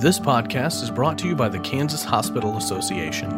This podcast is brought to you by the Kansas Hospital Association.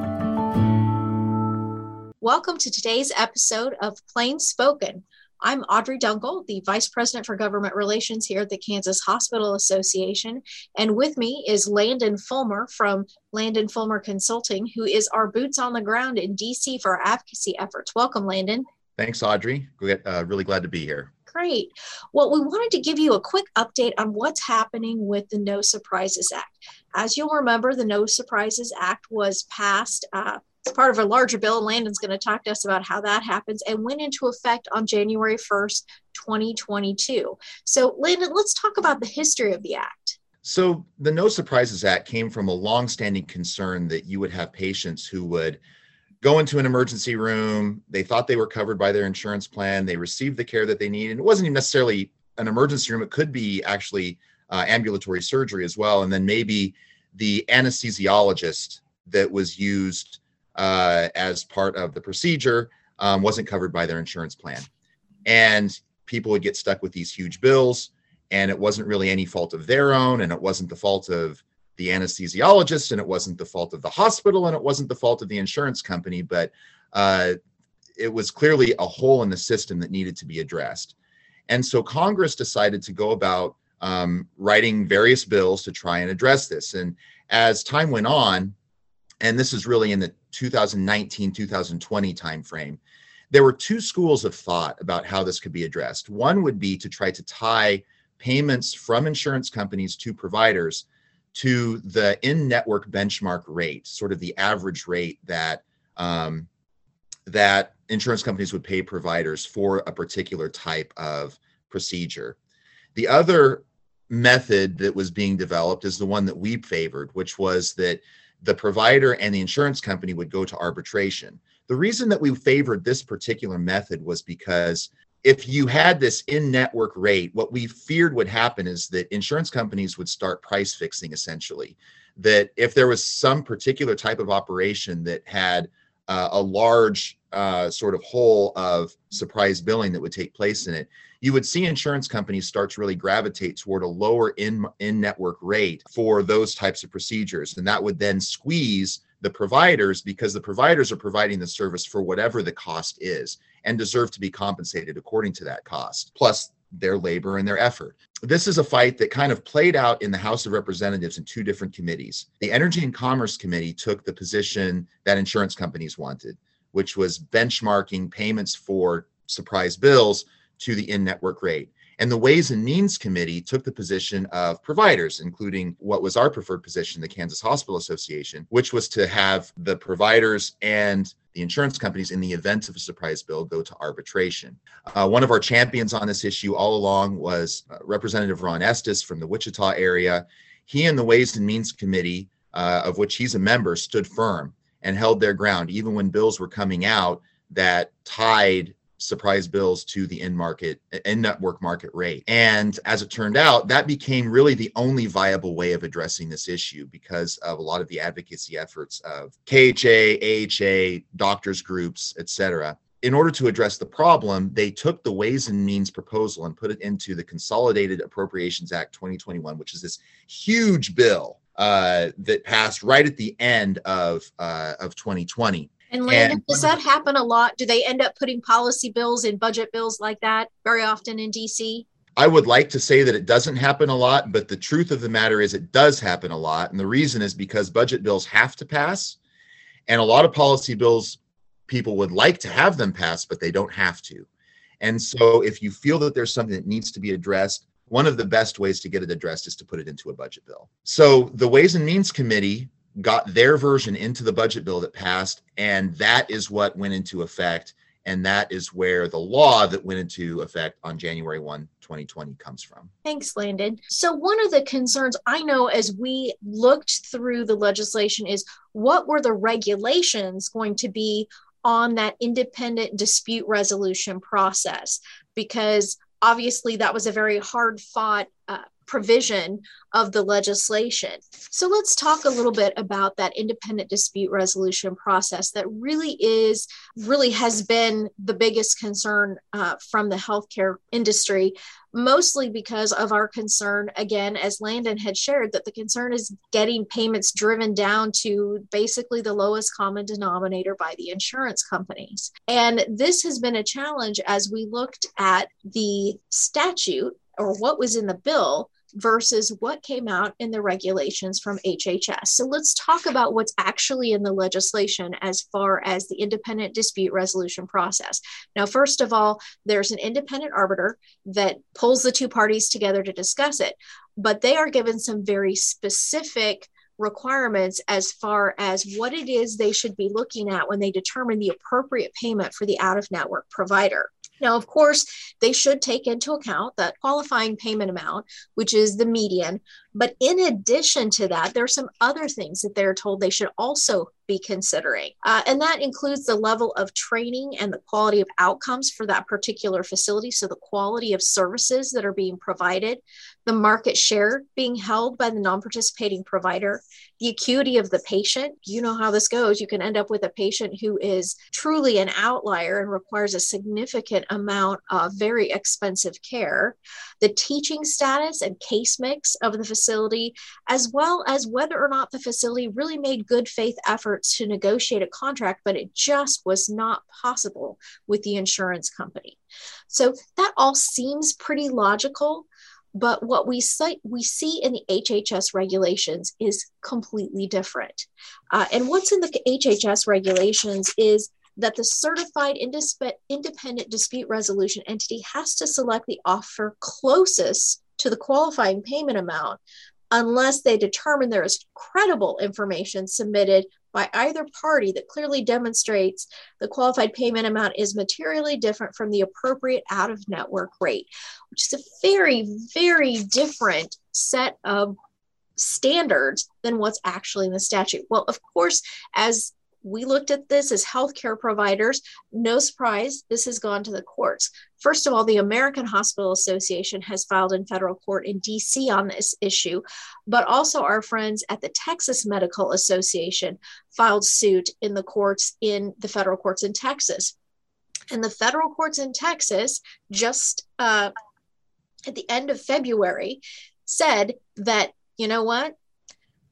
Welcome to today's episode of Plain Spoken. I'm Audrey Dunkel, the Vice President for Government Relations here at the Kansas Hospital Association. And with me is Landon Fulmer from Landon Fulmer Consulting, who is our boots on the ground in DC for our advocacy efforts. Welcome, Landon. Thanks, Audrey. Uh, really glad to be here. Great. Well, we wanted to give you a quick update on what's happening with the No Surprises Act. As you'll remember, the No Surprises Act was passed uh, as part of a larger bill, and Landon's going to talk to us about how that happens and went into effect on January 1st, 2022. So, Landon, let's talk about the history of the act. So, the No Surprises Act came from a longstanding concern that you would have patients who would go into an emergency room. They thought they were covered by their insurance plan. They received the care that they needed. And it wasn't even necessarily an emergency room, it could be actually uh, ambulatory surgery as well. And then maybe the anesthesiologist that was used uh, as part of the procedure um, wasn't covered by their insurance plan. And people would get stuck with these huge bills, and it wasn't really any fault of their own, and it wasn't the fault of the anesthesiologist, and it wasn't the fault of the hospital, and it wasn't the fault of the insurance company, but uh, it was clearly a hole in the system that needed to be addressed. And so Congress decided to go about um, writing various bills to try and address this. And as time went on, and this is really in the 2019 2020 timeframe, there were two schools of thought about how this could be addressed. One would be to try to tie payments from insurance companies to providers to the in-network benchmark rate, sort of the average rate that um, that insurance companies would pay providers for a particular type of procedure. The other method that was being developed is the one that we favored, which was that the provider and the insurance company would go to arbitration. The reason that we favored this particular method was because if you had this in network rate, what we feared would happen is that insurance companies would start price fixing essentially. That if there was some particular type of operation that had uh, a large uh, sort of hole of surprise billing that would take place in it, you would see insurance companies start to really gravitate toward a lower in in network rate for those types of procedures, and that would then squeeze the providers because the providers are providing the service for whatever the cost is and deserve to be compensated according to that cost, plus their labor and their effort. This is a fight that kind of played out in the House of Representatives in two different committees. The Energy and Commerce Committee took the position that insurance companies wanted, which was benchmarking payments for surprise bills to the in network rate. And the Ways and Means Committee took the position of providers, including what was our preferred position, the Kansas Hospital Association, which was to have the providers and the insurance companies, in the event of a surprise bill, go to arbitration. Uh, one of our champions on this issue all along was uh, Representative Ron Estes from the Wichita area. He and the Ways and Means Committee, uh, of which he's a member, stood firm and held their ground, even when bills were coming out that tied surprise bills to the end market in network market rate and as it turned out that became really the only viable way of addressing this issue because of a lot of the advocacy efforts of KHA, AHA, doctors groups, etc. In order to address the problem, they took the Ways and Means proposal and put it into the Consolidated Appropriations Act 2021, which is this huge bill uh, that passed right at the end of uh, of 2020 and Landon, and, does that happen a lot? Do they end up putting policy bills and budget bills like that very often in DC? I would like to say that it doesn't happen a lot, but the truth of the matter is it does happen a lot. And the reason is because budget bills have to pass. And a lot of policy bills, people would like to have them pass, but they don't have to. And so if you feel that there's something that needs to be addressed, one of the best ways to get it addressed is to put it into a budget bill. So the Ways and Means Committee got their version into the budget bill that passed, and that is what went into effect. And that is where the law that went into effect on January 1, 2020 comes from. Thanks, Landon. So, one of the concerns I know as we looked through the legislation is what were the regulations going to be on that independent dispute resolution process? Because obviously that was a very hard fought uh, provision of the legislation. So let's talk a little bit about that independent dispute resolution process that really is, really has been the biggest concern uh, from the healthcare industry mostly because of our concern, again, as Landon had shared, that the concern is getting payments driven down to basically the lowest common denominator by the insurance companies. And this has been a challenge as we looked at the statute or what was in the bill versus what came out in the regulations from HHS. So let's talk about what's actually in the legislation as far as the independent dispute resolution process. Now, first of all, there's an independent arbiter that pulls the two parties together to discuss it, but they are given some very specific requirements as far as what it is they should be looking at when they determine the appropriate payment for the out of network provider. Now, of course, they should take into account that qualifying payment amount, which is the median. But in addition to that, there are some other things that they're told they should also be considering. Uh, and that includes the level of training and the quality of outcomes for that particular facility. So, the quality of services that are being provided, the market share being held by the non participating provider, the acuity of the patient. You know how this goes. You can end up with a patient who is truly an outlier and requires a significant amount of very expensive care, the teaching status and case mix of the facility, as well as whether or not the facility really made good faith efforts to negotiate a contract, but it just was not possible with the insurance company. So that all seems pretty logical. But what we see, we see in the HHS regulations is completely different. Uh, and what's in the HHS regulations is that the certified independent dispute resolution entity has to select the offer closest to the qualifying payment amount unless they determine there is credible information submitted by either party that clearly demonstrates the qualified payment amount is materially different from the appropriate out of network rate, which is a very, very different set of standards than what's actually in the statute. Well, of course, as we looked at this as healthcare providers. No surprise, this has gone to the courts. First of all, the American Hospital Association has filed in federal court in DC on this issue, but also our friends at the Texas Medical Association filed suit in the courts in the federal courts in Texas. And the federal courts in Texas just uh, at the end of February said that, you know what?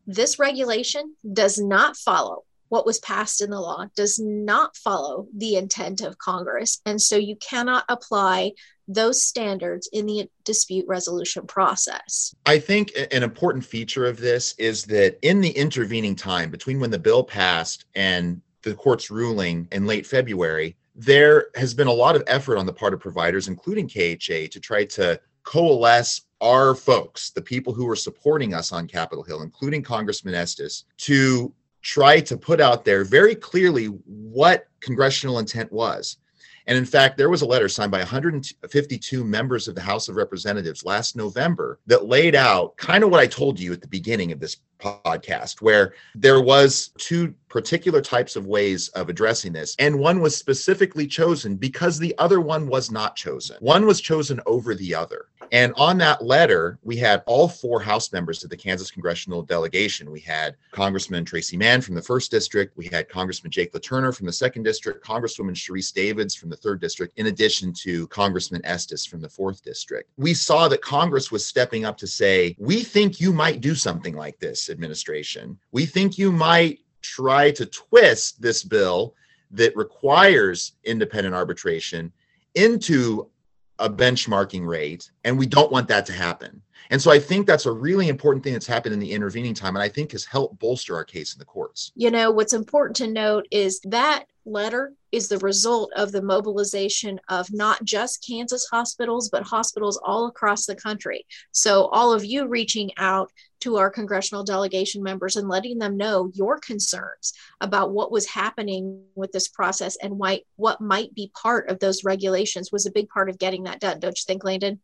This regulation does not follow what was passed in the law does not follow the intent of Congress. And so you cannot apply those standards in the dispute resolution process. I think an important feature of this is that in the intervening time between when the bill passed and the court's ruling in late February, there has been a lot of effort on the part of providers, including KHA, to try to coalesce our folks, the people who are supporting us on Capitol Hill, including Congressman Estes, to try to put out there very clearly what congressional intent was. And in fact, there was a letter signed by 152 members of the House of Representatives last November that laid out kind of what I told you at the beginning of this podcast, where there was two particular types of ways of addressing this. And one was specifically chosen because the other one was not chosen. One was chosen over the other. And on that letter, we had all four House members of the Kansas congressional delegation. We had Congressman Tracy Mann from the first district. We had Congressman Jake LaTurner from the second district, Congresswoman Sharice Davids from the third district, in addition to Congressman Estes from the fourth district. We saw that Congress was stepping up to say, we think you might do something like this, administration. We think you might try to twist this bill that requires independent arbitration into a benchmarking rate and we don't want that to happen and so i think that's a really important thing that's happened in the intervening time and i think has helped bolster our case in the courts you know what's important to note is that letter is the result of the mobilization of not just Kansas hospitals, but hospitals all across the country. So, all of you reaching out to our congressional delegation members and letting them know your concerns about what was happening with this process and why what might be part of those regulations was a big part of getting that done. Don't you think, Landon?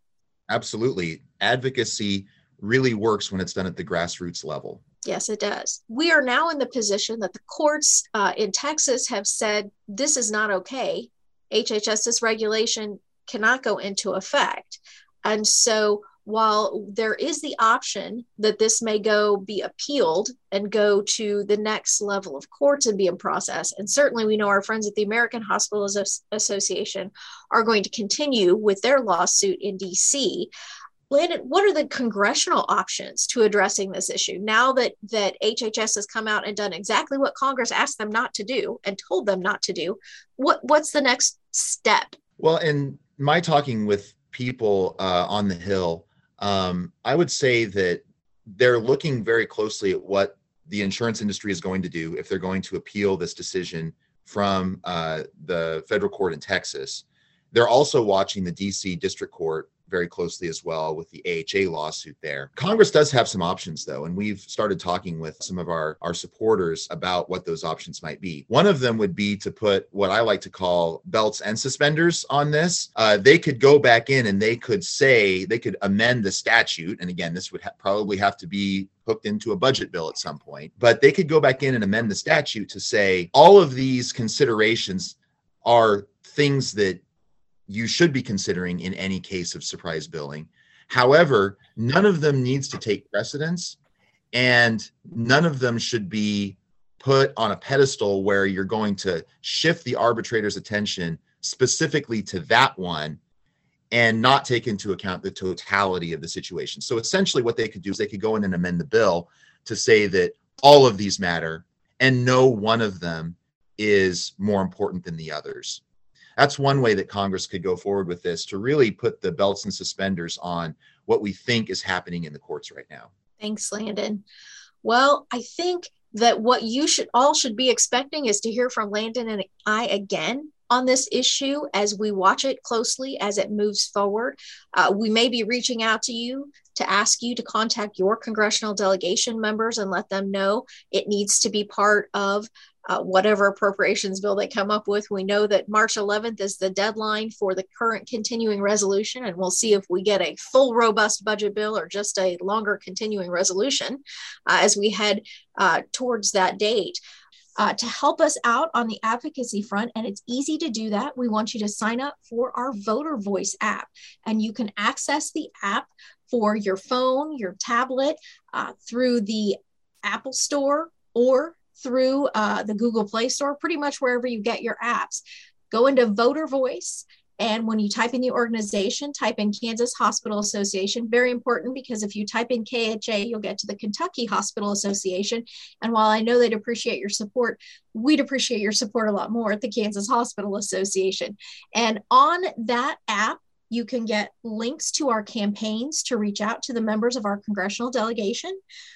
Absolutely. Advocacy really works when it's done at the grassroots level. Yes, it does. We are now in the position that the courts uh, in Texas have said this is not okay. HHS's regulation cannot go into effect. And so while there is the option that this may go be appealed and go to the next level of courts and be in process, and certainly we know our friends at the American Hospital Association are going to continue with their lawsuit in DC. Landon, what are the congressional options to addressing this issue now that that HHS has come out and done exactly what Congress asked them not to do and told them not to do? What what's the next step? Well, in my talking with people uh, on the Hill, um, I would say that they're looking very closely at what the insurance industry is going to do if they're going to appeal this decision from uh, the federal court in Texas. They're also watching the DC District Court very closely as well with the AHA lawsuit there. Congress does have some options though, and we've started talking with some of our, our supporters about what those options might be. One of them would be to put what I like to call belts and suspenders on this. Uh, they could go back in and they could say, they could amend the statute. And again, this would ha- probably have to be hooked into a budget bill at some point, but they could go back in and amend the statute to say all of these considerations are things that you should be considering in any case of surprise billing. However, none of them needs to take precedence and none of them should be put on a pedestal where you're going to shift the arbitrator's attention specifically to that one and not take into account the totality of the situation. So essentially what they could do is they could go in and amend the bill to say that all of these matter and no one of them is more important than the others that's one way that Congress could go forward with this to really put the belts and suspenders on what we think is happening in the courts right now. Thanks, Landon. Well, I think that what you should all should be expecting is to hear from Landon and I again on this issue as we watch it closely as it moves forward. Uh, we may be reaching out to you to ask you to contact your congressional delegation members and let them know it needs to be part of uh, whatever appropriations bill they come up with. We know that March 11th is the deadline for the current continuing resolution, and we'll see if we get a full, robust budget bill or just a longer continuing resolution uh, as we head uh, towards that date. Uh, to help us out on the advocacy front, and it's easy to do that. We want you to sign up for our Voter Voice app, and you can access the app for your phone, your tablet, uh, through the Apple Store or through uh, the Google Play Store, pretty much wherever you get your apps. Go into Voter Voice. And when you type in the organization, type in Kansas Hospital Association. Very important because if you type in KHA, you'll get to the Kentucky Hospital Association. And while I know they'd appreciate your support, we'd appreciate your support a lot more at the Kansas Hospital Association. And on that app, you can get links to our campaigns to reach out to the members of our congressional delegation.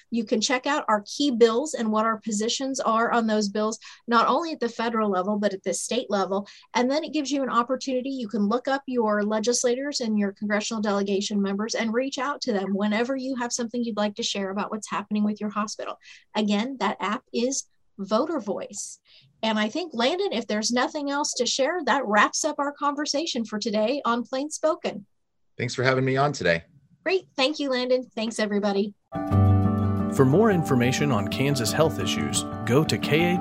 You can check out our key bills and what our positions are on those bills, not only at the federal level, but at the state level. And then it gives you an opportunity. You can look up your legislators and your congressional delegation members and reach out to them whenever you have something you'd like to share about what's happening with your hospital. Again, that app is Voter Voice. And I think, Landon, if there's nothing else to share, that wraps up our conversation for today on Plain Spoken. Thanks for having me on today. Great. Thank you, Landon. Thanks, everybody. For more information on Kansas health issues, go to kha-net.org.